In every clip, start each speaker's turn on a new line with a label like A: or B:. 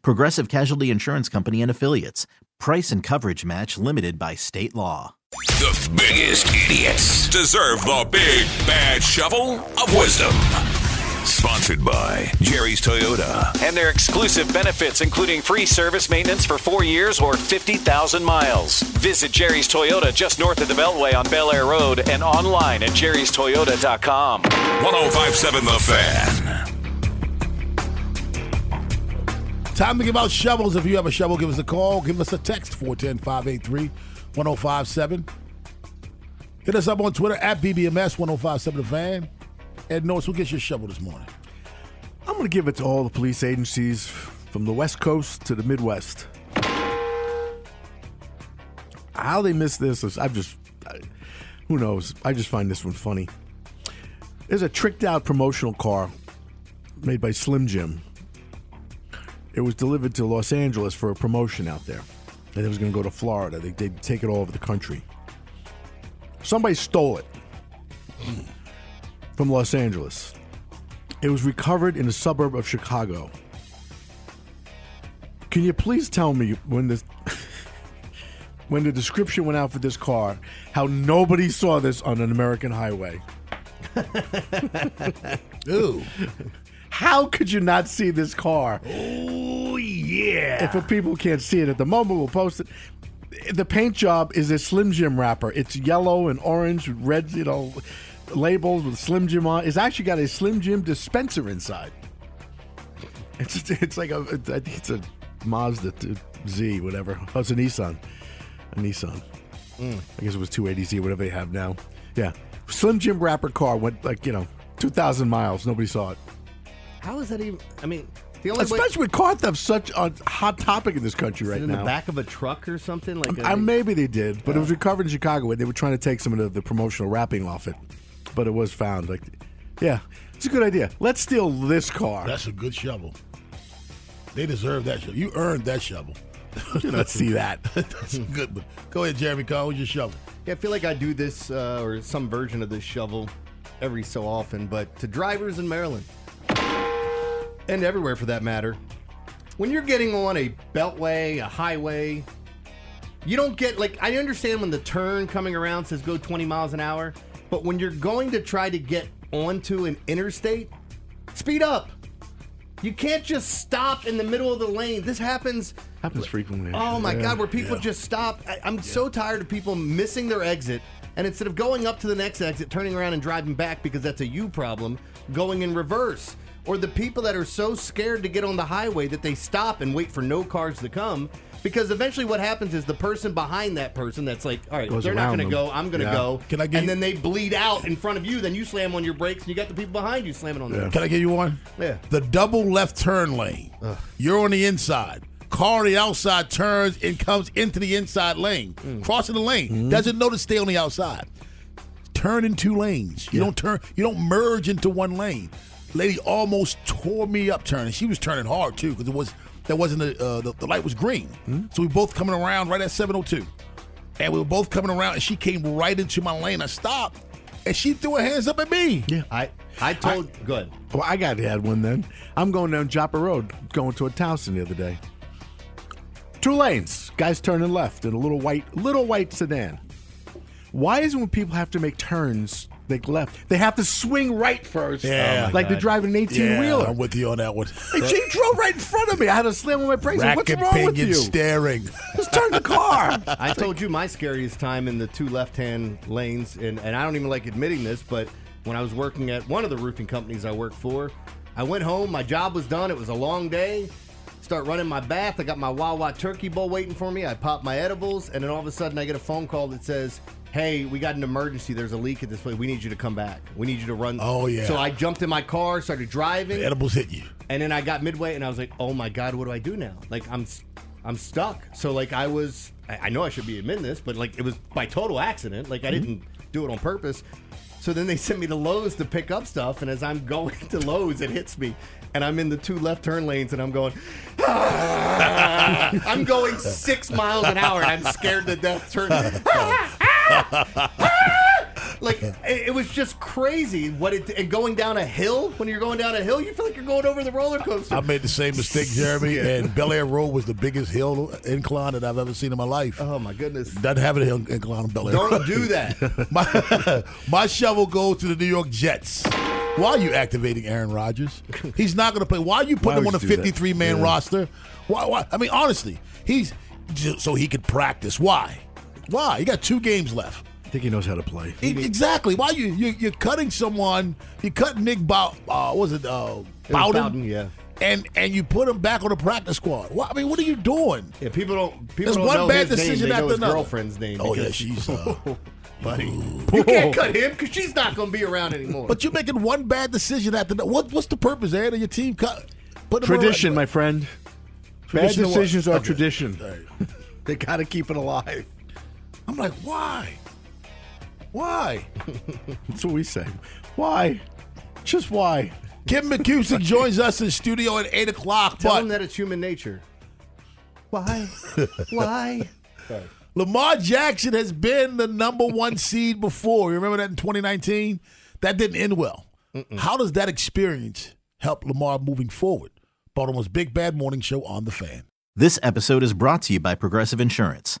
A: Progressive Casualty Insurance Company and Affiliates. Price and coverage match limited by state law.
B: The biggest idiots deserve the big bad shovel of wisdom. Sponsored by Jerry's Toyota.
C: And their exclusive benefits, including free service maintenance for four years or 50,000 miles. Visit Jerry's Toyota just north of the Beltway on Bel Air Road and online at jerrystoyota.com.
B: 1057 The Fan.
D: Time to give out shovels. If you have a shovel, give us a call. Give us a text 410 583 1057. Hit us up on Twitter at BBMS 1057 The Fan. Ed Norris, who gets your shovel this morning?
E: I'm going to give it to all the police agencies from the West Coast to the Midwest. How they missed this is, I've just, I, who knows? I just find this one funny. There's a tricked out promotional car made by Slim Jim. It was delivered to Los Angeles for a promotion out there. And it was going to go to Florida. They, they'd take it all over the country. Somebody stole it from Los Angeles. It was recovered in a suburb of Chicago. Can you please tell me when this when the description went out for this car, how nobody saw this on an American highway?
D: Ooh.
E: How could you not see this car?
D: Oh, yeah.
E: If people can't see it at the moment, we'll post it. The paint job is a Slim Jim wrapper. It's yellow and orange, red, you know, labels with Slim Jim on. It's actually got a Slim Jim dispenser inside. It's it's like a I think it's a Mazda Z, whatever. Oh, it's a Nissan, a Nissan. Mm. I guess it was 280Z, whatever they have now. Yeah, Slim Jim wrapper car went like you know 2,000 miles. Nobody saw it.
F: How is that even? I mean, the only way,
E: Especially with car theft, such a hot topic in this country
F: Is it
E: right
F: in
E: now.
F: the back of a truck or something like.
E: I, maybe they did, but it was recovered in Chicago. and They were trying to take some of the, the promotional wrapping off it, but it was found. Like, yeah, it's a good idea. Let's steal this car.
D: That's a good shovel. They deserve that shovel. You earned that shovel.
E: Let's see that.
D: That's a good one. Go ahead, Jeremy Cole. What's your shovel?
F: Yeah, I feel like I do this uh, or some version of this shovel every so often, but to drivers in Maryland and everywhere for that matter, when you're getting on a beltway, a highway, you don't get like I understand when the turn coming around says go 20 miles an hour, but when you're going to try to get onto an interstate, speed up. You can't just stop in the middle of the lane. This happens
E: Happens frequently.
F: Oh my
E: Yeah.
F: God, where people
D: Yeah.
F: just stop. I, I'm so tired of people missing their exit, and instead of going up to the next exit, turning around and driving back because that's a you problem, going in reverse. Or the people that are so scared to get on the highway that they stop and wait for no cars to come. Because eventually, what happens is the person behind that person that's like, all right,
E: Goes
F: they're not going to go, I'm going to
E: Yeah.
F: go.
D: Can I give
F: and
D: you-
F: then they bleed out in front of you. Then you slam on your brakes, and you got the people behind you slamming on them.
D: Can I give you one?
F: Yeah.
D: The double left turn lane. You're on the inside. Car on the outside turns and comes into the inside lane,
F: Mm.
D: crossing the lane. Doesn't know to stay on the outside. Turn in two lanes. You don't turn. You don't merge into one lane. Lady almost tore me up turning. She was turning hard too because it was that wasn't the, uh, the the light was green. So we both coming around right at 702, and we were both coming around, and she came right into my lane. I stopped, and she threw her hands up at me.
E: Yeah.
F: I, I told, good.
E: Well, I got to add one then. I'm going down Joppa Road, going to a Towson the other day. Two lanes, guys turning left in a little white, little white sedan. Why is it when people have to make turns They left. They have to swing right first.
D: Yeah.
E: Oh, like they're driving an 18 wheeler.
D: I'm with you on that one.
E: Hey, she drove right in front of me. I had to slam on my brakes. Like, What's wrong with
D: pinion
E: you?
D: staring.
E: Just turn the car.
F: I told you my scariest time in the two left-hand lanes, and, and I don't even like admitting this, but when I was working at one of the roofing companies I worked for, I went home. My job was done. It was a long day. Start running my bath. I got my Wawa turkey bowl waiting for me. I pop my edibles, and then all of a sudden I get a phone call that says, "Hey, we got an emergency. There's a leak at this place. We need you to come back. We need you to run."
D: Oh, yeah.
F: So I jumped in my car, started driving.
D: The edibles hit you.
F: And then I got midway, and I was like, "Oh my god, what do I do now? Like I'm, I'm stuck." So like I was, I know I should be admitting this, but like it was by total accident. Like I didn't do it on purpose. So then they sent me to Lowe's to pick up stuff, and as I'm going to Lowe's, it hits me, and I'm in the two left turn lanes, and I'm going, "Ah." I'm going six miles an hour, and I'm scared to death. Turning. Like it, it was just crazy. What it and going down a hill when you're going down a hill, you feel like you're going over the roller coaster.
D: I made the same mistake, Jeremy, and Bel Air Road was the biggest hill incline that I've ever seen in my life.
F: oh my goodness!
D: Doesn't have a hill incline on Bel Air.
F: Don't do that.
D: my, my shovel goes to the New York Jets. Why are you activating Aaron Rodgers? He's not going to play. Why are you putting him on
E: would
D: a
E: you do that?
D: 53 man
E: Yeah.
D: roster? Why, why? I mean, honestly, he's j- so he could practice. Why? Why? You got two games left.
E: I think he knows how to play.
D: E- Exactly. Why you, you you're cutting someone? You cut Nick Bow. Uh, was it uh,
F: was
D: Bawden?
F: Bawden, yeah.
D: And and you put him back on the practice squad. Why, I mean, what are you doing?
F: Yeah, people don't. People
D: There's
F: don't
D: one
F: know
D: bad
F: his
D: decision
F: name. They
D: after
F: know his
D: another.
F: girlfriend's name.
D: Oh yeah, she's. Uh,
F: buddy. You can't cut him because she's not going to be around anymore.
D: but you're making one bad decision after that. What what's the purpose, Ed, of your team cut? Put him on-
E: Tradition, my friend. Bad
D: Tradition of what?
E: decisions are
D: Okay.
E: tradition.
D: All right.
E: They got to keep it alive.
D: I'm like, why? Why?
E: That's what we say. Why? Just why?
D: Ken McKusick joins us in studio at eight o'clock.
F: tell
D: but
F: him that it's human nature. Why? Why?
D: Lamar Jackson has been the number one seed before. You remember that in 2019? That didn't end well. How does that experience help Lamar moving forward? Baltimore's Big Bad Morning Show on the fan.
A: This episode is brought to you by Progressive Insurance.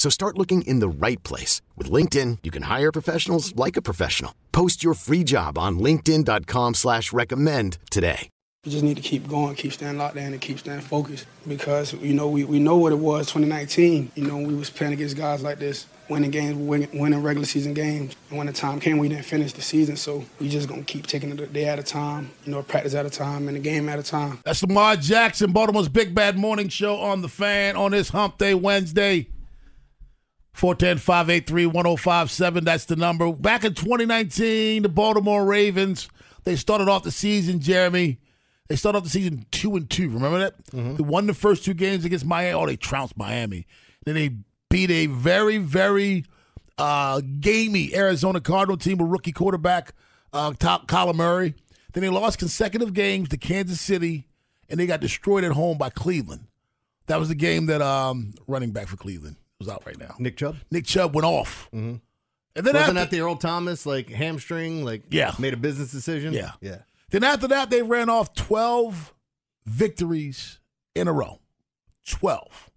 G: So start looking in the right place. With LinkedIn, you can hire professionals like a professional. Post your free job on linkedin.com slash recommend today.
H: We just need to keep going, keep staying locked in, and keep staying focused because you know we, we know what it was 2019. You know we was playing against guys like this, winning games, winning, winning regular season games, and when the time came, we didn't finish the season. So we just gonna keep taking it a day at a time, you know, practice at a time, and a game at a time.
D: That's Lamar Jackson, Baltimore's Big Bad Morning Show on the fan on this Hump Day Wednesday. 410-583-1057. That's the number. Back in 2019, the Baltimore Ravens, they started off the season, Jeremy. They started off the season two and two. Remember that? They won the first two games against Miami. Oh, they trounced Miami. Then they beat a very, very uh, gamey Arizona Cardinal team with rookie quarterback uh, top Kyler Murray. Then they lost consecutive games to Kansas City, and they got destroyed at home by Cleveland. That was the game that um, running back for Cleveland was out right now.
F: Nick Chubb.
D: Nick Chubb went off.
F: Mm-hmm.
D: And then
F: Wasn't
D: after,
F: that the Earl Thomas like hamstring? Like
D: Yeah.
F: made a business decision.
D: Yeah.
F: yeah.
D: Then after that, they ran off 12 victories in a row. 12.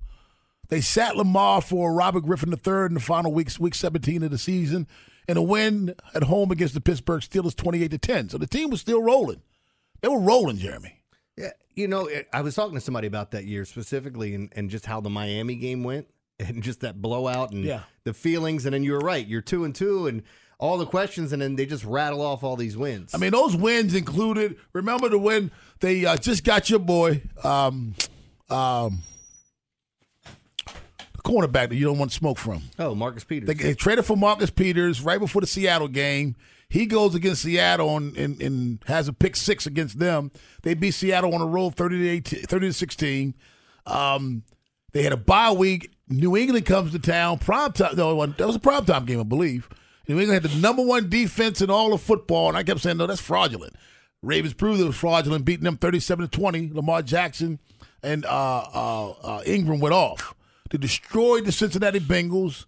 D: They sat Lamar for Robert Griffin III in the final weeks, week 17 of the season, and a win at home against the Pittsburgh Steelers 28 to 10. So the team was still rolling. They were rolling, Jeremy.
F: Yeah, you know, I was talking to somebody about that year specifically, and, and just how the Miami game went, and just that blowout, and
D: Yeah.
F: the feelings. And then you were right, you're two and two, and all the questions, and then they just rattle off all these wins.
D: I mean, those wins included. Remember the win they uh, just got your boy, um, um, the cornerback that you don't want to smoke from.
F: oh, Marcus Peters.
D: They, they traded for Marcus Peters right before the Seattle game. He goes against Seattle and, and, and has a pick six against them. They beat Seattle on a roll, 30 to 18, 30 to 16. Um, they had a bye week. New England comes to town. Prime time. No, that was a prime time game, I believe. New England had the number one defense in all of football, and I kept saying, no, that's fraudulent. Ravens proved it was fraudulent, beating them 37 to 20. Lamar Jackson and uh, uh, uh, Ingram went off. They destroyed the Cincinnati Bengals.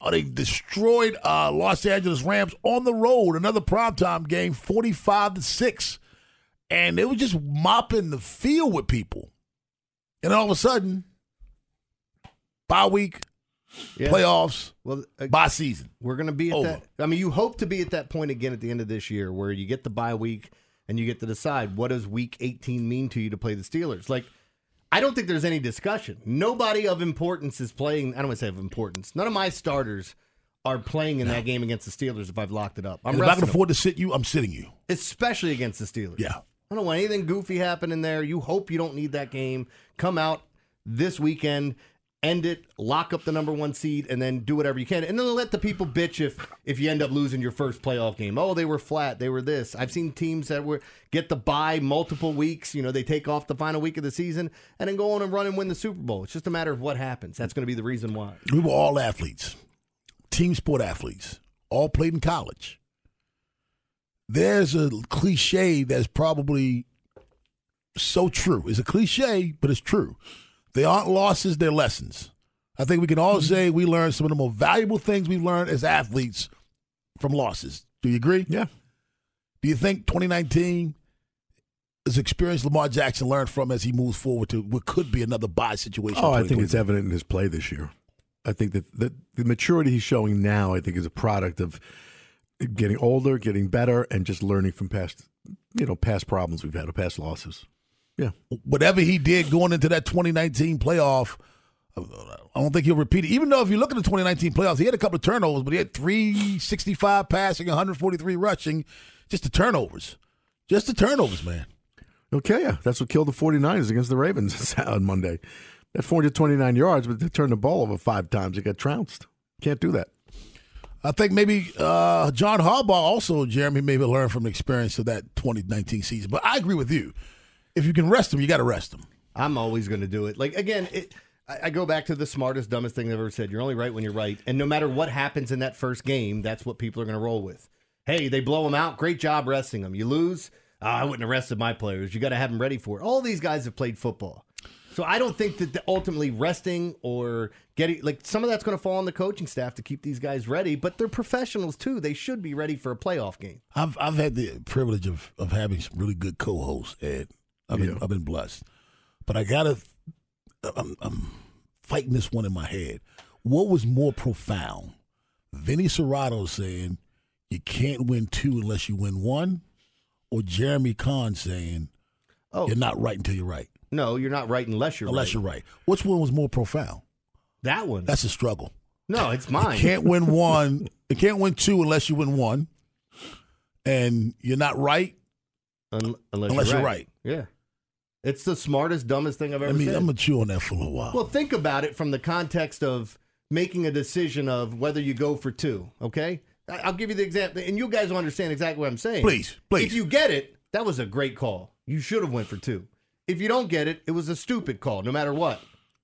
D: Uh, they destroyed uh, Los Angeles Rams on the road. Another primetime game, 45 to 6. And they were just mopping the field with people. And all of a sudden, bye week,
F: Yeah.
D: playoffs,
F: well, uh,
D: bye season.
F: We're going to be at
D: Over.
F: that. I mean, you hope to be at that point again at the end of this year where you get the bye week and you get to decide what does week 18 mean to you to play the Steelers. Like, I don't think there's any discussion. Nobody of importance is playing. I don't want to say of importance. None of my starters are playing in that game against the Steelers if I've locked it up. I'm
D: if I can afford to sit you, I'm sitting you.
F: especially against the Steelers.
D: Yeah.
F: I don't want anything goofy happening there. You hope you don't need that game. Come out this weekend, end it, lock up the number one seed, and then do whatever you can. And then let the people bitch if if you end up losing your first playoff game. Oh, they were flat. They were this. I've seen teams that were get the bye multiple weeks. You know, they take off the final week of the season and then go on and run and win the Super Bowl. It's just a matter of what happens. That's going to be the reason why.
D: We were all athletes, team sport athletes, all played in college. There's a cliche that's probably so true. It's a cliche, but it's true. They aren't losses, they're lessons. I think we can all mm-hmm. say we learned some of the most valuable things we've learned as athletes from losses. Do you agree?
E: Yeah.
D: Do you think 2019 is experience Lamar Jackson learned from as he moves forward to what could be another bye situation?
E: Oh, I think it's evident in his play this year. I think that the, the maturity he's showing now, I think, is a product of getting older, getting better, and just learning from past, you know, past problems we've had or past losses. Yeah.
D: whatever he did going into that 2019 playoff, I don't think he'll repeat it. Even though if you look at the 2019 playoffs, he had a couple of turnovers, but he had 365 passing, 143 rushing, just the turnovers. Just the turnovers, man.
E: Okay, yeah. That's what killed the 49ers against the Ravens on Monday. That 429 yards, but they turned the ball over five times. They got trounced. Can't do that.
D: I think maybe uh, John Harbaugh also, Jeremy, maybe learned from the experience of that 2019 season. But I agree with you. If you can rest them, you got to rest them.
F: I'm always going to do it. Like again, it, I, I go back to the smartest, dumbest thing I've ever said. You're only right when you're right, and no matter what happens in that first game, that's what people are going to roll with. Hey, they blow them out. Great job resting them. You lose. "Ah, I wouldn't have rested my players. You got to have them ready for it. All these guys have played football. So I don't think that the ultimately resting or getting like some of that's going to fall on the coaching staff to keep these guys ready, but they're professionals too. They should be ready for a playoff game.
D: I've I've had the privilege of of having some really good co-hosts, Ed. I've been
E: Yeah.
D: I've been blessed, but I gotta. I'm, I'm fighting this one in my head. What was more profound, Vinny Cerrato saying you can't win two unless you win one, or Jeremy Conn saying
F: Oh
D: you're not right until you're right,
F: no, you're not right unless you're
D: unless
F: right.
D: you're right. Which one was more profound?
F: That one.
D: That's a struggle.
F: no, it's mine.
D: You can't win one. You can't win two unless you win one, and you're not right
F: Un- unless,
D: unless
F: you're,
D: you're
F: right.
D: right.
F: Yeah. It's the smartest, dumbest thing I've ever I
D: mean,
F: said.
D: I'm gonna chew on that for a while.
F: well, think about it from the context of making a decision of whether you go for two, okay? I- I'll give you the example, and you guys will understand exactly what I'm saying.
D: Please, please.
F: If you get it, that was a great call. You should have went for two. If you don't get it, it was a stupid call, no matter what.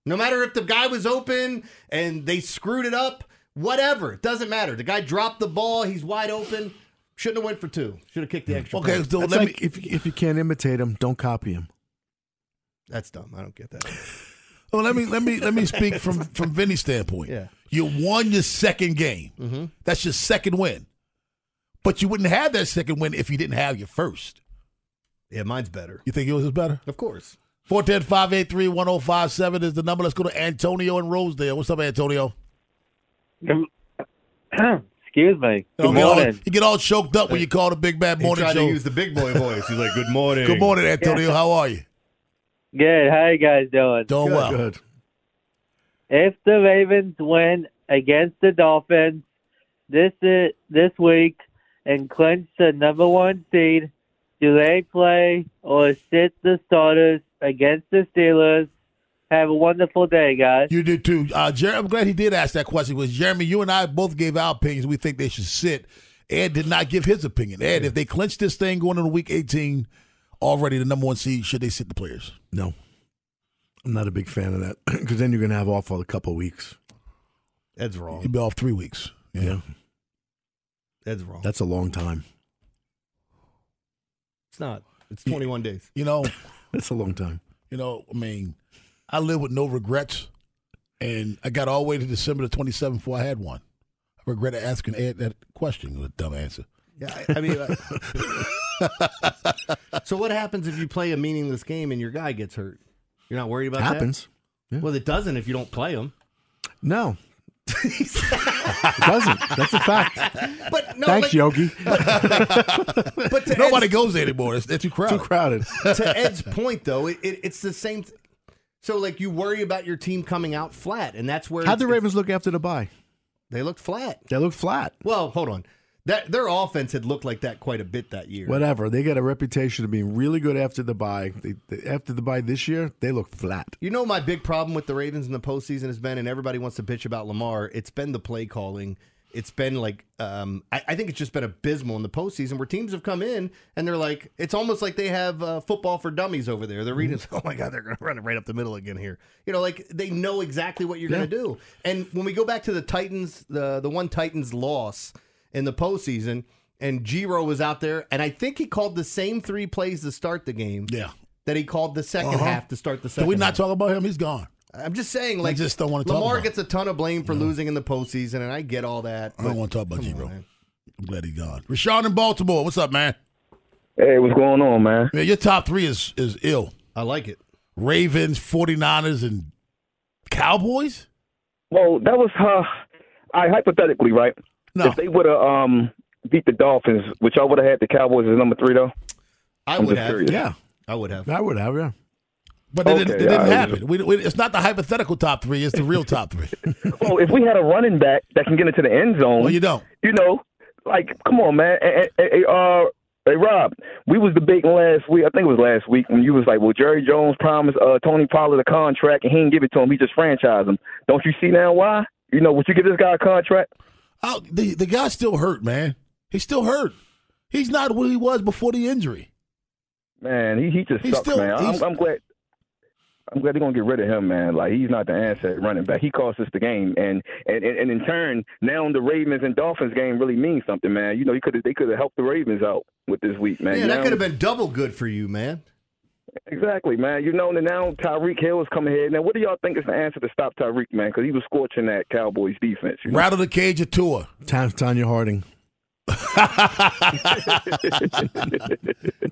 F: No matter if the guy was open and they screwed it up, whatever. It doesn't matter. The guy dropped the ball, he's wide open. Shouldn't have went for two. Should have kicked the extra.
D: Okay,
F: point.
D: so
E: That's
D: let
E: like
D: me.
E: if if you can't imitate him, don't copy him.
F: That's dumb. I don't get that.
D: Well, let me let me let me speak from from Vinny's standpoint.
F: Yeah.
D: You won your second game.
F: Mm-hmm.
D: That's your second win. But you wouldn't have that second win if you didn't have your first.
F: Yeah, mine's better.
D: You think yours is better?
F: Of course.
D: 410-583-1057 is the number. Let's go to Antonio in Rosedale. What's up, Antonio?
I: Excuse me. Good
D: You get all-
I: morning.
D: you get all choked up when you call the Big Bad morning
F: He
D: Morning
F: tried
D: Show.
F: to use the big boy voice. He's like, "Good morning."
D: Good morning, Antonio. How are you?
I: Good. How you guys doing?
D: Doing well.
E: Good.
I: If the Ravens win against the Dolphins this uh, this week and clinch the number one seed, do they play or sit the starters against the Steelers? Have a wonderful day, guys.
D: You did too. Uh, Jer- I'm glad he did ask that question. Was Jeremy? You and I both gave our opinions. We think they should sit. Ed did not give his opinion. Ed, if they clinch this thing going into week 18, already the number one seed, should they sit the players?
E: No, I'm not a big fan of that because then you're gonna have off for a couple weeks.
F: Ed's wrong.
D: You'd be off three weeks.
E: Yeah,
F: Ed's wrong.
E: that's a long time.
F: It's not. It's 21 days.
D: You know,
E: That's a long time.
D: you know. I mean, I live with no regrets, and I got all the way to December the 27th before I had one. I regret asking Ed that question. It a dumb answer.
F: Yeah, I, I mean. so what happens if you play a meaningless game and your guy gets hurt? You're not worried about that?
E: Happens.
F: that. Well, it doesn't if you don't play him.
E: No, it doesn't. That's a fact.
F: But no,
E: Thanks,
F: like,
E: Yogi.
F: but to
D: Nobody
F: Ed's,
D: goes anymore. It's, they're too crowded.
E: Too crowded.
F: to Ed's point, though, it, it, it's the same. Th- so, like, you worry about your team coming out flat, and that's where
E: How'd the Ravens look after the bye?
F: they looked flat.
E: They looked flat.
F: Well, hold on. That their offense had looked like that quite a bit that year.
E: Whatever. They got a reputation of being really good after the bye. They, they, after the bye this year, they look flat.
F: You know, my big problem with the Ravens in the postseason has been, and everybody wants to bitch about Lamar. It's been the play calling. It's been like, um, I, I think it's just been abysmal in the postseason where teams have come in and they're like, it's almost like they have uh, football for dummies over there. They're reading, oh my God, they're going to run it right up the middle again here. You know, like they know exactly what you're
E: Yeah.
F: going to do. And when we go back to the Titans, the the one Titans loss in the postseason, and Giro was out there, and I think he called the same three plays to start the game
D: Yeah.
F: that he called the 2nd
D: Uh-huh.
F: half to start the
D: Did
F: second.
D: we not
F: half.
D: talk about him? He's gone.
F: I'm just saying, like,
D: just don't wanna talk
F: Lamar
D: about
F: gets a ton of blame for losing in the postseason, and I get all that.
D: I don't want to talk about
F: come
D: G-Bro.
F: on.
D: I'm glad he's gone. Rashawn in Baltimore. What's up, man?
J: Hey, what's going on, man?
D: Man, your top three is is ill.
F: I like it.
D: Ravens, 49ers, and Cowboys?
J: Well, that was uh, I hypothetically, right?
D: No.
J: If they would have um beat the Dolphins, which I would have had the Cowboys as number three, though.
F: I
J: I'm
F: would
J: just
F: have.
J: curious.
E: Yeah,
F: I would have.
E: I would have. Yeah.
D: But it didn't, it didn't
J: I-
D: happen. We, we, it's not the hypothetical top three. It's the real top three.
J: Well, if we had a running back that can get into the end zone,
D: well, you don't.
J: you know, like, come on, man. Hey, hey, hey, uh, hey, Rob, we was debating last week. I think it was last week when you was like, "Well, Jerry Jones promised uh, Tony Pollard a contract and he didn't give it to him. He just franchised him." Don't you see now why? You know, would you give this guy a contract?
D: Oh, the, the guy's still hurt, man. He's still hurt. He's not what he was before the injury.
J: Man, he he just
D: He's
J: sucks,
D: still-
J: man. I'm, I'm glad. I'm glad they're gonna get rid of him, man. Like he's not the answer at running back. He cost us the game, and and and, and in turn, now the Ravens and Dolphins game really means something, man. You know, he could they could have helped the Ravens out with this week, man.
F: Yeah, that could have been double good for you, man.
J: Exactly, man. You know, and now Tyreek Hill is coming here. Now, what do y'all think is the answer to stop Tyreek, man? Because he was scorching that Cowboys defense. You know?
D: Rattle the cage of Tua.
E: Ta- Tonya Harding.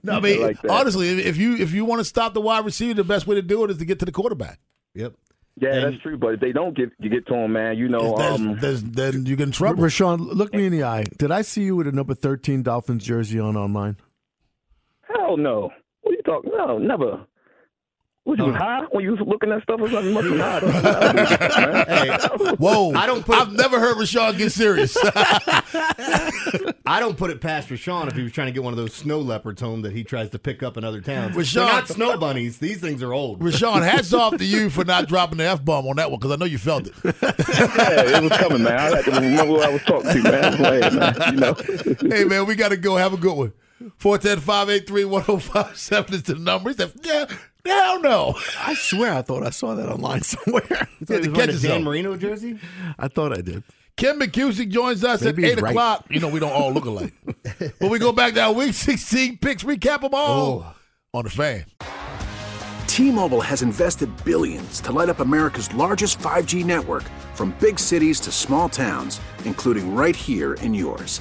D: No, I mean,
J: I like
D: honestly, if- if you if you want to stop the wide receiver, the best way to do it is to get to the quarterback.
F: Yep.
J: yeah,
F: and-
J: that's true. But if they don't get you get to him, man, you know,
D: There's-
J: um,
D: there's- then you get in
E: R-
D: trouble.
E: Rashawn, look me in the eye. Did I see you with a number 13 Dolphins jersey on online?
J: hell no. What are you talking? No, never. What you was high when you was looking at stuff or something? You must be high.
F: Hey,
D: Whoa!
F: I don't put-
D: I've never heard Rashawn get serious.
F: I don't put it past Rashawn if he was trying to get one of those snow leopards home that he tries to pick up in other towns.
D: Rashawn-
F: They're not snow bunnies. These things are old.
D: Rashawn, hats off to you for not dropping the f bomb on that one because I know you felt it.
J: yeah, it was coming, man. I had to remember who I was talking to, man. Go ahead, man. You know.
D: hey man, we got to go. Have a good one. 410-583-1057 is the number. He said, yeah, hell no.
E: I swear I thought I saw that online somewhere.
D: You had to
F: He was wearing a
D: yourself.
F: Dan Marino jersey?
E: I thought I did.
D: Ken McKusick joins us
E: Maybe
D: at
E: he's
D: 8
E: right.
D: o'clock. You know, we don't all look alike. but we go back to our week 16 picks, recap them all oh. on the fan.
K: T-Mobile has invested billions to light up America's largest 5G network from big cities to small towns, including right here in yours.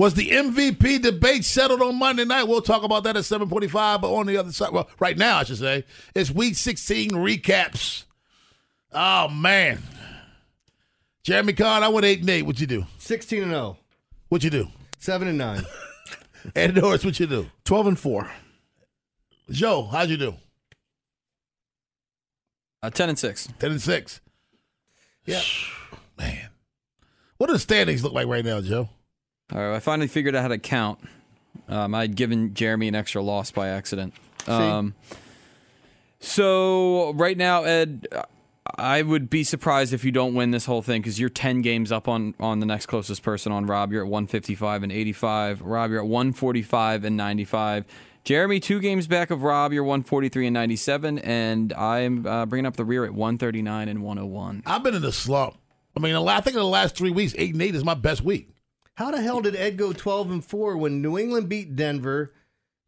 D: Was the MVP debate settled on Monday night? We'll talk about that at 745, but on the other side, well, right now, I should say, it's week 16 recaps. Oh, man. Jeremy Conn, I went 8 and 8. What'd you do?
F: 16 and 0.
D: What'd you do?
F: 7 and 9.
D: Ed Norris, what'd you do?
E: 12 and 4.
D: Joe, how'd you do?
L: Uh, 10 and 6.
D: 10 and 6.
F: Yeah.
D: Man. What do the standings look like right now, Joe?
L: All right, I finally figured out how to count. Um, I'd given Jeremy an extra loss by accident. Um, so right now, Ed, I would be surprised if you don't win this whole thing because you're 10 games up on, on the next closest person on Rob. You're at 155 and 85. Rob, you're at 145 and 95. Jeremy, two games back of Rob. You're 143 and 97. And I'm uh, bringing up the rear at 139 and 101.
D: I've been in a slump. I mean, I think in the last three weeks, 8 and 8 is my best week.
F: How the hell did Ed go 12 and 4 when New England beat Denver,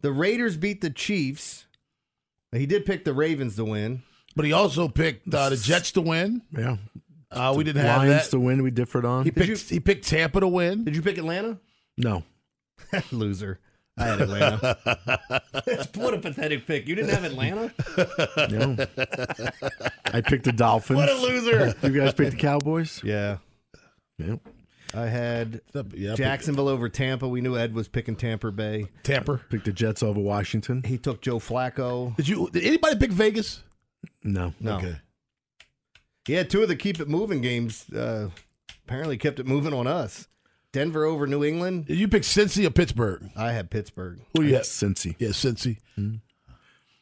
F: the Raiders beat the Chiefs? He did pick the Ravens to win.
D: But he also picked uh, the Jets to win.
E: Yeah.
D: Uh, we didn't have
E: Lions
D: that.
E: to win. We differed on.
D: He picked, he picked Tampa to win.
F: Did you pick Atlanta?
E: No.
F: Loser. I had Atlanta. what a pathetic pick. You didn't have Atlanta?
E: No. I picked the Dolphins.
F: What a loser.
E: You guys picked the Cowboys?
F: Yeah.
E: Yep.
F: I had
D: Yeah, I picked-
F: Jacksonville over Tampa. We knew Ed was picking Tampa Bay.
D: Tampa.
E: Picked the Jets over Washington.
F: He took Joe Flacco.
D: Did you? Did anybody pick Vegas?
E: No.
F: No.
D: Okay.
F: He had two of the keep it moving games. Uh, apparently kept it moving on us. Denver over New England.
D: Did you pick Cincy or Pittsburgh?
F: I had Pittsburgh.
D: Who you had?
E: Cincy.
D: Yeah, Cincy.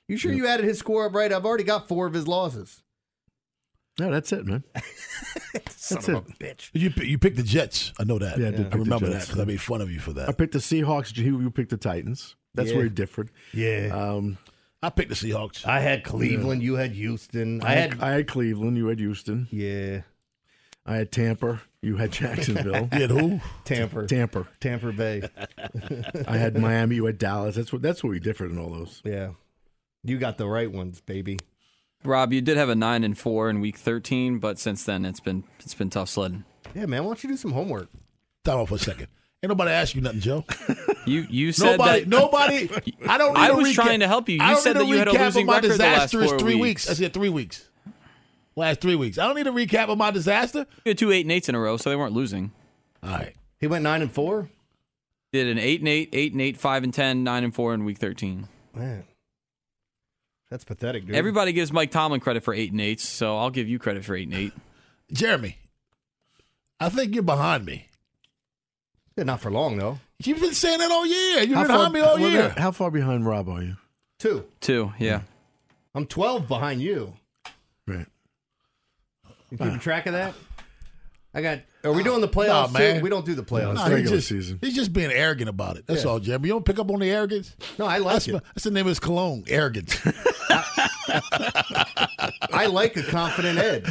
F: You sure you added his score up right? I've already got four of his losses.
E: No, that's it, man.
F: Son
E: That's
F: of
E: it.
F: a bitch.
D: You you picked the Jets. I know that.
E: Yeah, I did pick
D: I remember that because I made fun of you for that.
E: I picked the Seahawks. You you picked the Titans. That's
F: Yeah.
E: where he differed.
F: Yeah.
E: Um,
D: I picked the Seahawks.
F: I had Cleveland. You had Houston.
E: I
F: I
E: had,
F: had.
E: I had Cleveland. You had Houston.
F: Yeah.
E: I had Tampa. You had Jacksonville.
D: You had who?
F: Tampa.
E: Tampa.
F: Tampa Bay.
E: I had Miami. You had Dallas. That's what. That's where we differed in all those.
F: Yeah. You got the right ones, baby.
L: Rob, you did have a 9 and 4 in week 13, but since then it's been it's been tough sledding.
F: Yeah, man. Why don't you do some homework?
D: Time out for a second. Ain't nobody ask you nothing, Joe.
L: You you said
D: Nobody,
L: that
D: nobody. I don't. Need
L: I
D: a
L: was
D: recap.
L: trying to help you. You
D: I
L: said
D: need
L: that you had a
D: recap
L: losing
D: my
L: record the last four
D: three
L: weeks.
D: weeks. I said three weeks. Last three weeks. I don't need a recap of my disaster.
L: You had two eight and eights in a row, so they weren't losing.
D: All right.
F: He went nine and four.
L: Did an eight and eight, eight and eight, five and ten, nine and four in week thirteen.
F: Man, that's pathetic, dude.
L: Everybody gives Mike Tomlin credit for eight and eights, so I'll give you credit for eight and eight.
D: Jeremy, I think you're behind me.
F: Yeah, not for long though.
D: You've been saying that all year. You've been
E: far,
D: behind me all
E: well,
D: year.
E: then, how far behind Rob are you?
F: Two.
L: Two, yeah.
F: I'm twelve behind you.
E: Right.
F: You keeping track of that? I got. Are we doing the playoffs
D: Nah, man.
F: too? We don't do the playoffs.
D: Nah, he's just, He's just being arrogant about it. That's
F: Yeah.
D: all, Jeremy. You don't pick up on the arrogance.
F: No, I like
D: that's,
F: it.
D: That's the name of his cologne, arrogance.
F: I like a confident Ed.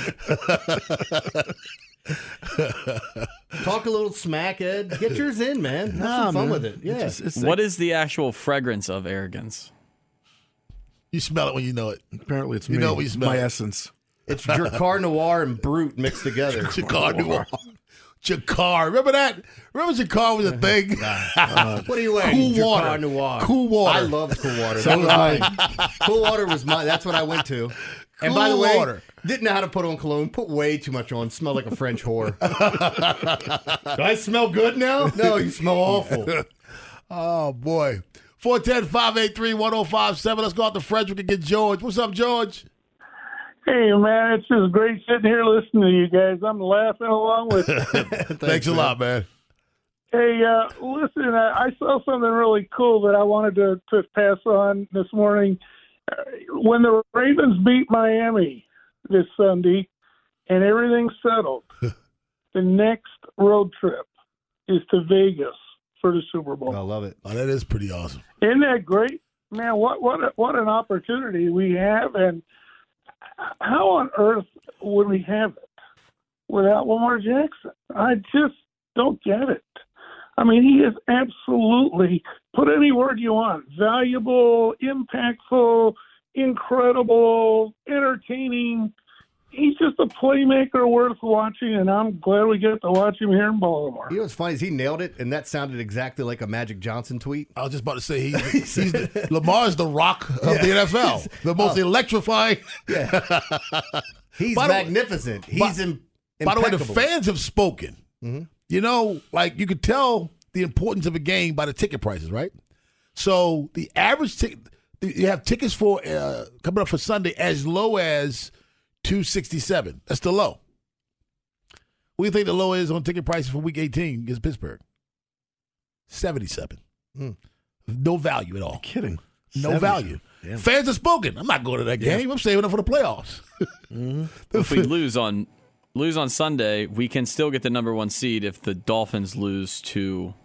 F: Talk a little smack, Ed. Get yours in, man. Have
E: Nah,
F: some fun
E: man.
F: with it. Yeah.
E: It's just- it's
L: What is the actual fragrance of arrogance?
D: You smell it when you know it.
E: Apparently, it's
D: You
E: me.
D: know what you smell.
E: my essence.
F: It's Drakkar Noir and Brut mixed together.
D: Jakar Noir. Jakar. Remember that? Remember Jakar was a thing?
F: what are you wearing?
D: Cool
F: Drakkar
D: water.
F: Noir.
D: Cool water.
F: I love cool water.
D: So
F: That was
D: did
F: mine. cool water was my. That's what I went to. And
D: Cool
F: by the way,
D: water.
F: didn't know how to put on cologne. Put way too much on. Smelled like a French whore. Do I smell good now? No, you smell awful.
D: oh, boy. 410 583 1057. Let's go out to Frederick and get George. What's up, George?
M: Hey man, it's just great sitting here listening to you guys. I'm laughing along with. you.
D: Thanks, a lot, man.
M: hey, uh, listen, I, I saw something really cool that I wanted to, to pass on this morning. Uh, When the Ravens beat Miami this Sunday, and everything's settled, the next road trip is to Vegas for the Super Bowl.
F: I love it.
D: Oh, that is pretty awesome.
M: Isn't that great, man? What what a, what an opportunity we have, and how on earth would we have it without Lamar Jackson? I just don't get it. I mean, he is absolutely put any word you want: valuable, impactful, incredible, entertaining. He's just a playmaker worth watching, and I'm glad we get to watch him here in Baltimore.
F: You know what's funny is he nailed it, and that sounded exactly like a Magic Johnson tweet.
D: I was just about to say he's, he's the, Lamar's the rock of the NFL, the most
F: Oh.
D: electrifying.
F: He's
D: By the-
F: magnificent.
D: by-
F: He's in,
D: By the way, the fans have spoken. You know, like you could tell the importance of a game by the ticket prices, right? So the average ticket, you have tickets for uh, coming up for Sunday as low as two sixty seven. That's the low. What do you think the low is on ticket prices for Week eighteen against Pittsburgh? Seventy seven.
F: Hmm.
D: No value at all.
E: kidding.
D: No
E: 77.
D: value.
E: Damn.
D: Fans have spoken. I'm not going to that
L: Yeah.
D: game. I'm saving it for the playoffs.
L: if we lose on lose on Sunday, we can still get the number one seed if the Dolphins lose to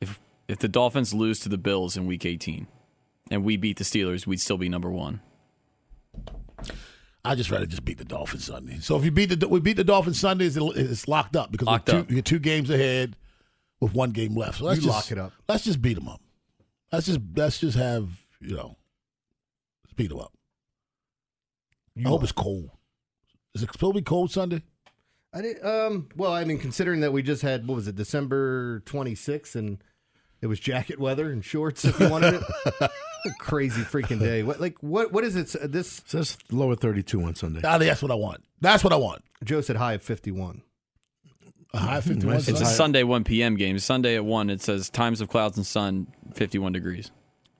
L: if if the Dolphins lose to the Bills in Week 18, and we beat the Steelers, we'd still be number one.
D: I just rather just beat the Dolphins Sunday. So if you beat the we beat the Dolphins Sunday, it's, it's locked up because
L: Locked
D: we're two,
L: up.
D: you're two games ahead with one game left. So let's
F: You
D: just,
F: lock it up.
D: Let's just beat them up. Let's just let's just have you know, let's beat them up. I hope it's cold. Is it supposed to be cold Sunday?
F: I did, um. Well, I mean, considering that we just had what was it, December 26th, and it was jacket weather and shorts if you wanted it. a crazy freaking day. What like what what is it? This
E: says lower 32 on Sunday.
D: Ah, that's what I want. That's what I want.
F: Joe said high of 51.
D: A high 51
L: It's a Sunday 1 p.m. game. Sunday at 1, it says times of clouds and sun, 51 degrees.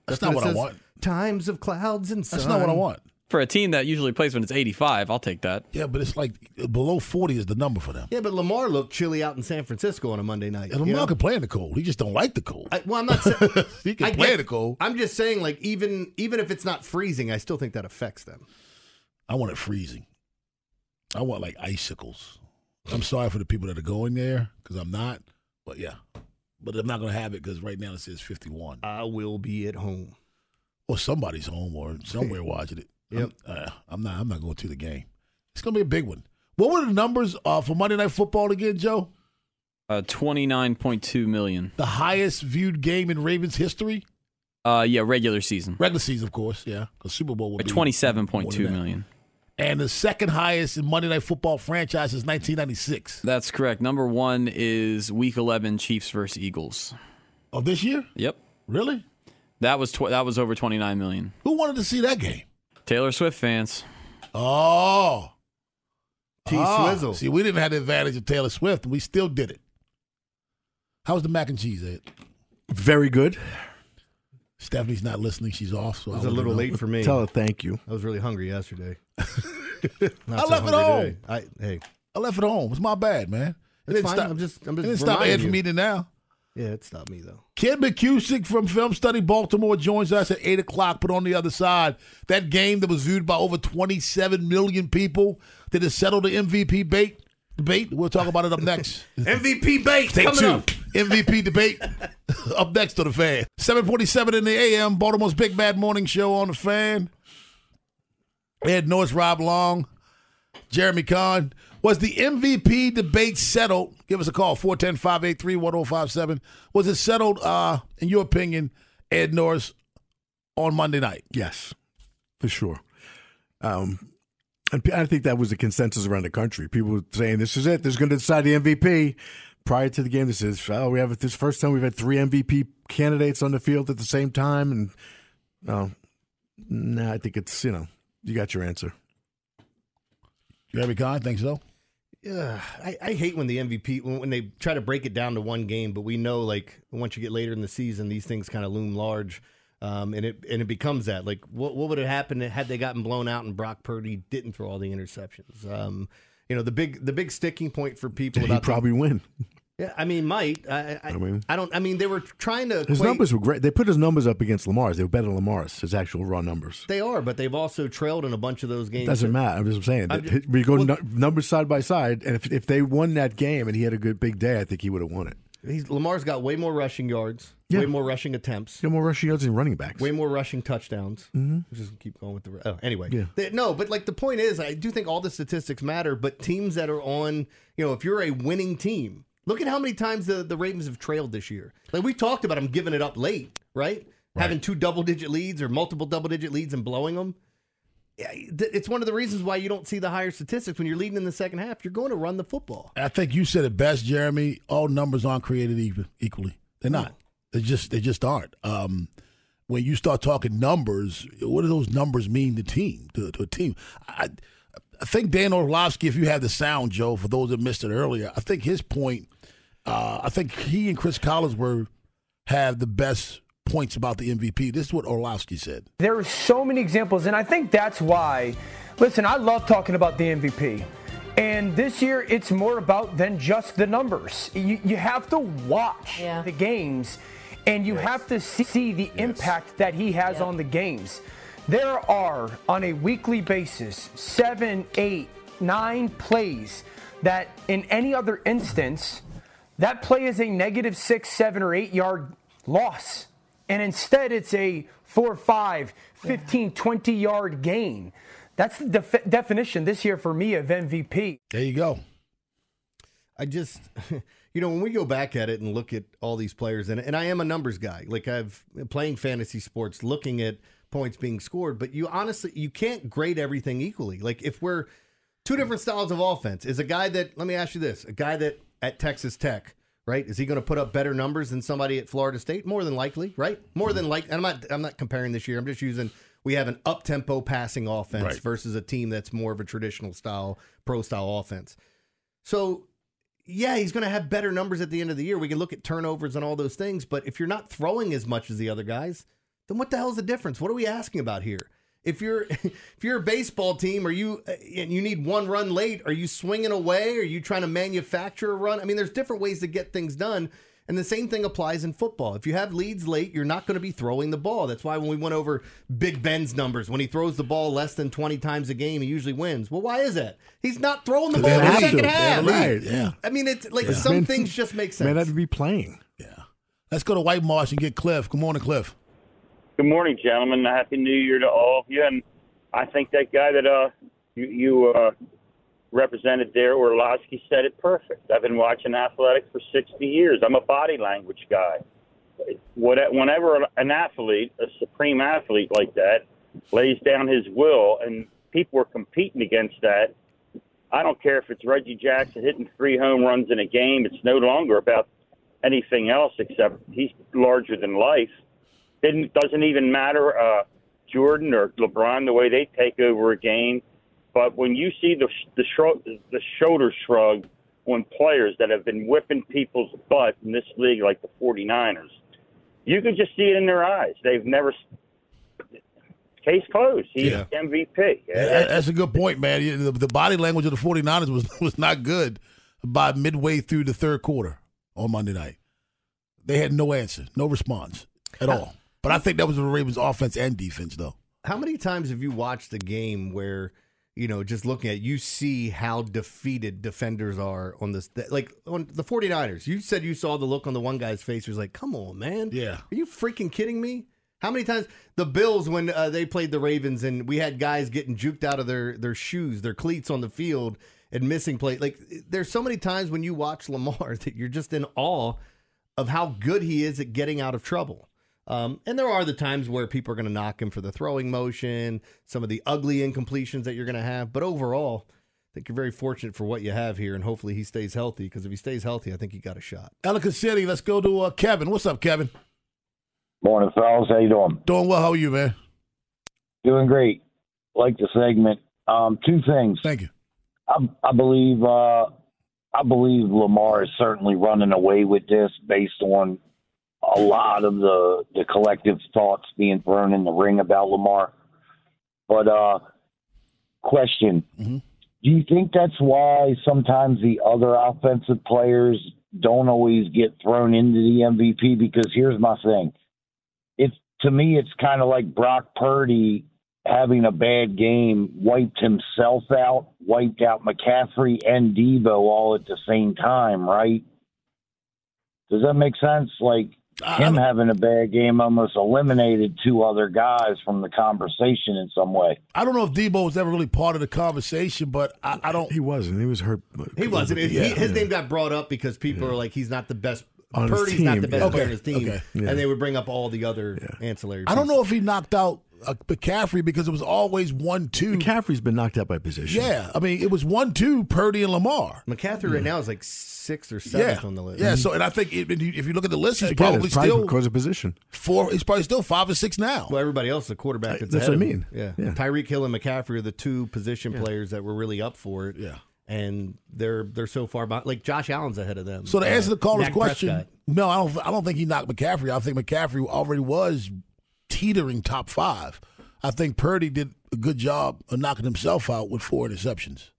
D: That's not what I want.
F: Times of clouds and sun.
D: That's not what I want.
L: For a team that usually plays when it's 85, I'll take that.
D: Yeah, but it's like below 40 is the number for them.
F: Yeah, but Lamar looked chilly out in San Francisco on a Monday night.
D: And Lamar
F: know?
D: can play in the cold. He just don't like the cold.
F: I, well, I'm not saying
D: he can
F: I
D: play
F: get-
D: in the cold.
F: I'm just saying, like even even if it's not freezing, I still think that affects them.
D: I want it freezing. I want like icicles. I'm sorry for the people that are going there because I'm not. But yeah, but I'm not gonna have it because right now it says 51.
F: I will be at home.
D: Or somebody's home or somewhere watching it.
F: Yep.
D: I'm, uh, I'm not. I'm not going to the game. It's gonna be a big one. What were the numbers uh, for Monday Night Football again, Joe?
L: Uh, 29.2 million.
D: The highest viewed game in Ravens history.
L: Uh, yeah, regular season.
D: Regular season, of course. Yeah, because Super Bowl will
L: At
D: be
L: 27.2 million.
D: And the second highest in Monday Night Football franchise is 1996
L: That's correct. Number one is Week 11 Chiefs versus Eagles.
D: of this year.
L: Yep.
D: Really?
L: That was tw- that was over 29 million.
D: Who wanted to see that game?
L: Taylor Swift fans.
D: Oh.
F: T
D: Ah,
F: Swizzle.
D: See, we didn't have the advantage of Taylor Swift, and we still did it. How's the mac and cheese, Ed?
E: Very good.
D: Stephanie's not listening. She's off. So
F: It was a little
D: know.
F: late for me.
E: Tell her thank you.
F: I was really hungry yesterday.
D: I
F: so
D: left it
F: hungry
D: home.
F: today. I, hey,
D: I left it home. It's my bad, man. It
F: It's
D: didn't
F: fine.
D: stop.
F: I'm just- I'm
D: it didn't stop
F: reminding
D: Ed from
F: you.
D: eating now.
F: Yeah, it's not me though.
D: Ken McKusick from Film Study Baltimore joins us at 8 o'clock. But on the other side, that game that was viewed by over 27 million people, did it settle the MVP bait? debate. We'll talk about it up next.
F: MVP bait
D: Take
F: coming
D: two.
F: up.
D: MVP debate up next to the fan. 747 in the AM, Baltimore's Big Bad Morning Show on the fan. Ed Norris, Rob Long, Jeremy Conn. Was the MVP debate settled? Give us a call, 410 583 1057. Was it settled, uh, in your opinion, Ed Norris, on Monday night?
E: Yes, for sure. Um, and I think that was the consensus around the country. People were saying this is it. This is going to decide the MVP. Prior to the game, this is oh, we have this first time we've had three MVP candidates on the field at the same time, and no, nah, I think it's you know you got your answer.
D: Jeremy Conn, think so?
F: Yeah, I, I hate when the MVP when, when they try to break it down to one game, but we know like once you get later in the season, these things kind of loom large, um, and it and it becomes that like what what would have happened had they gotten blown out and Brock Purdy didn't throw all the interceptions? Um, you know the big the big sticking point for people.
E: He'd
F: about the-
E: probably win.
F: Yeah, I mean might I I,
E: I mean-
F: I don't I mean they were trying to
E: His numbers were great. They put his numbers up against Lamar's. They were better than Lamar's. His actual raw numbers.
F: They are, but they've also trailed in a bunch of those games.
E: Doesn't matter. I'm just saying.
F: I'm just-
E: we go nu- numbers side by side, and if if they won that game and he had a good big day, I think he would have won it.
F: He's, Lamar's got way more rushing yards,
E: Yeah.
F: way more rushing attempts.
E: Had more rushing yards than running backs.
F: Way more rushing touchdowns.
E: Mhm.
F: Just keep going with the. Oh, anyway.
E: Yeah.
F: They- no, but like the point is, I do think all the statistics matter. But teams that are on, you know, if you're a winning team, look at how many times the the Ravens have trailed this year. Like we talked about them giving it up late, right? Having two double digit leads or multiple double digit leads and blowing them. It's one of the reasons why you don't see the higher statistics when you're leading in the second half. You're going to run the football.
D: I think you said it best, Jeremy. All numbers aren't created even, equally. They're not. They just they just aren't. Um, when you start talking numbers, what do those numbers mean to team to, to a team? I, I think Dan Orlovsky, if you have the sound, Joe, for those that missed it earlier, I think his point. Uh, I think he and Chris Collinsworth have the best points about the MVP. This is what Orlovsky said.
N: There are so many examples, and I think that's why. Listen, I love talking about the MVP. And this year, it's more about than just the numbers. You, you have to watch the games, and you have to see, see the impact that he has on the games. There are, on a weekly basis, seven, eight, nine plays that, in any other instance, that play is a negative six, seven, or eight yard loss. And instead, it's a four, five, 15, 20 yard gain. That's the def- definition this year for me of MVP.
D: There you go.
F: I just, you know, when we go back at it and look at all these players, and, and I am a numbers guy, like I've playing fantasy sports, looking at points being scored, but you honestly, you can't grade everything equally. Like if we're two different styles of offense, is a guy that, let me ask you this, a guy that at Texas Tech, right? Is he going to put up better numbers than somebody at Florida State? More than likely, right? More than like, and I'm not, I'm not comparing this year. I'm just using, we have an up tempo passing offense
D: Right.
F: versus a team that's more of a traditional style, pro style offense. So yeah, he's going to have better numbers at the end of the year. We can look at turnovers and all those things, but if you're not throwing as much as the other guys, then what the hell's the difference? What are we asking about here? If you're if you're a baseball team, are you uh, and you need one run late? Are you swinging away? Are you trying to manufacture a run? I mean, there's different ways to get things done, and the same thing applies in football. If you have leads late, you're not going to be throwing the ball. That's why when we went over Big Ben's numbers, when he throws the ball less than 20 times a game, he usually wins. Well, why is that? He's not throwing the ball in the second
E: to.
F: half.
E: They have.
D: Yeah.
F: I mean, it's like
D: Yeah.
F: some
E: Man-
F: things just make sense.
E: Man, that'd be playing. Yeah.
D: Let's go to White Marsh and get Cliff. Good morning, Cliff.
O: Good morning, gentlemen. Happy New Year to all of you. And I think that guy that uh you, you uh represented there, Orlovsky, said it perfect. I've been watching athletics for 60 years. I'm a body language guy. Whenever an athlete, a supreme athlete like that, lays down his will and people are competing against that, I don't care if it's Reggie Jackson hitting three home runs in a game. It's no longer about anything else except he's larger than life. Didn't doesn't even matter uh, Jordan or LeBron the way they take over a game. But when you see the the, shrug, the shoulder shrug on players that have been whipping people's butt in this league, like the 49ers, you can just see it in their eyes. They've never. Case closed. He's
D: Yeah.
O: MVP.
D: Yeah, that's a good point, man. The, the body language of the 49ers was, was not good by midway through the third quarter on Monday night. They had no answer, no response at all. But I think that was the Ravens' offense and defense, though.
F: How many times have you watched a game where you know, just looking at it, you see how defeated defenders are on this. Like on the 49ers, you said you saw the look on the one guy's face. He was like, "Come on, man,
D: Yeah.
F: are you freaking kidding me?" How many times the Bills when uh, they played the Ravens and we had guys getting juked out of their their shoes, their cleats on the field and missing play. Like there's so many times when you watch Lamar that you're just in awe of how good he is at getting out of trouble. Um, and there are the times where people are going to knock him for the throwing motion, some of the ugly incompletions that you're going to have. But overall, I think you're very fortunate for what you have here, and hopefully he stays healthy. Because if he stays healthy, I think he got a shot.
D: Ellicott City, let's go to uh, Kevin. What's up, Kevin?
P: Morning, fellas. How you doing?
D: Doing well. How are you, man?
P: Doing great. Like the segment. Um, two things.
D: Thank you.
P: I, I believe. Uh, I believe Lamar is certainly running away with this based on a lot of the the collective thoughts being thrown in the ring about Lamar. But uh, question: Do you think that's why sometimes the other offensive players don't always get thrown into the MVP? Because here's my thing: it's to me, it's kind of like Brock Purdy having a bad game wiped himself out, wiped out McCaffrey and Deebo all at the same time, right? Does that make sense? Like him having a bad game almost eliminated two other guys from the conversation in some way.
D: I don't know if Deebo was ever really part of the conversation, but I, I don't.
E: He wasn't. He was hurt.
F: He wasn't. He-
D: Yeah.
F: his name got brought up because people are like, he's not the best.
E: On
F: Purdy's not the best
E: yeah.
F: player on his team,
D: okay.
E: Yeah.
F: and they would bring up all the other ancillary.
D: I don't know if he knocked out uh, McCaffrey because it was always one two.
E: McCaffrey's been knocked out by position.
D: Yeah, I mean it was one two Purdy and Lamar.
F: McCaffrey right now is like sixth or seventh
D: Yeah,
F: on the list.
D: yeah. So and I think if you, if you look at the list, he's
E: Again,
D: probably
E: it's probably
D: still
E: because of position.
D: four. He's probably still five or six now.
F: Well, everybody else the quarterback that's,
E: That's
F: ahead
E: what I mean.
F: him. Yeah.
E: Yeah.
F: Tyreek Hill and McCaffrey are the two position players that were really up for it.
D: Yeah.
F: And they're they're so far behind. Like Josh Allen's ahead of them.
D: So to
F: Uh,
D: answer the caller's
F: Dak
D: question,
F: Prescott.
D: no, I don't. I don't think he knocked McCaffrey. I think McCaffrey already was teetering top five. I think Purdy did a good job of knocking himself out with four interceptions.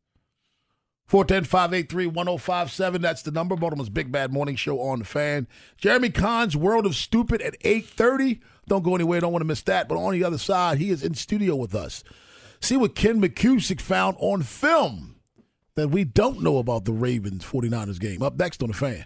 D: 410-583-1057. That's the number. Baltimore's Big Bad Morning Show on the fan. Jeremy Conn's World of Stupid at 8.30. Don't go anywhere. Don't want to miss that. But on the other side, he is in studio with us. See what Ken McKusick found on film that we don't know about the Ravens 49ers game. Up next on the fan.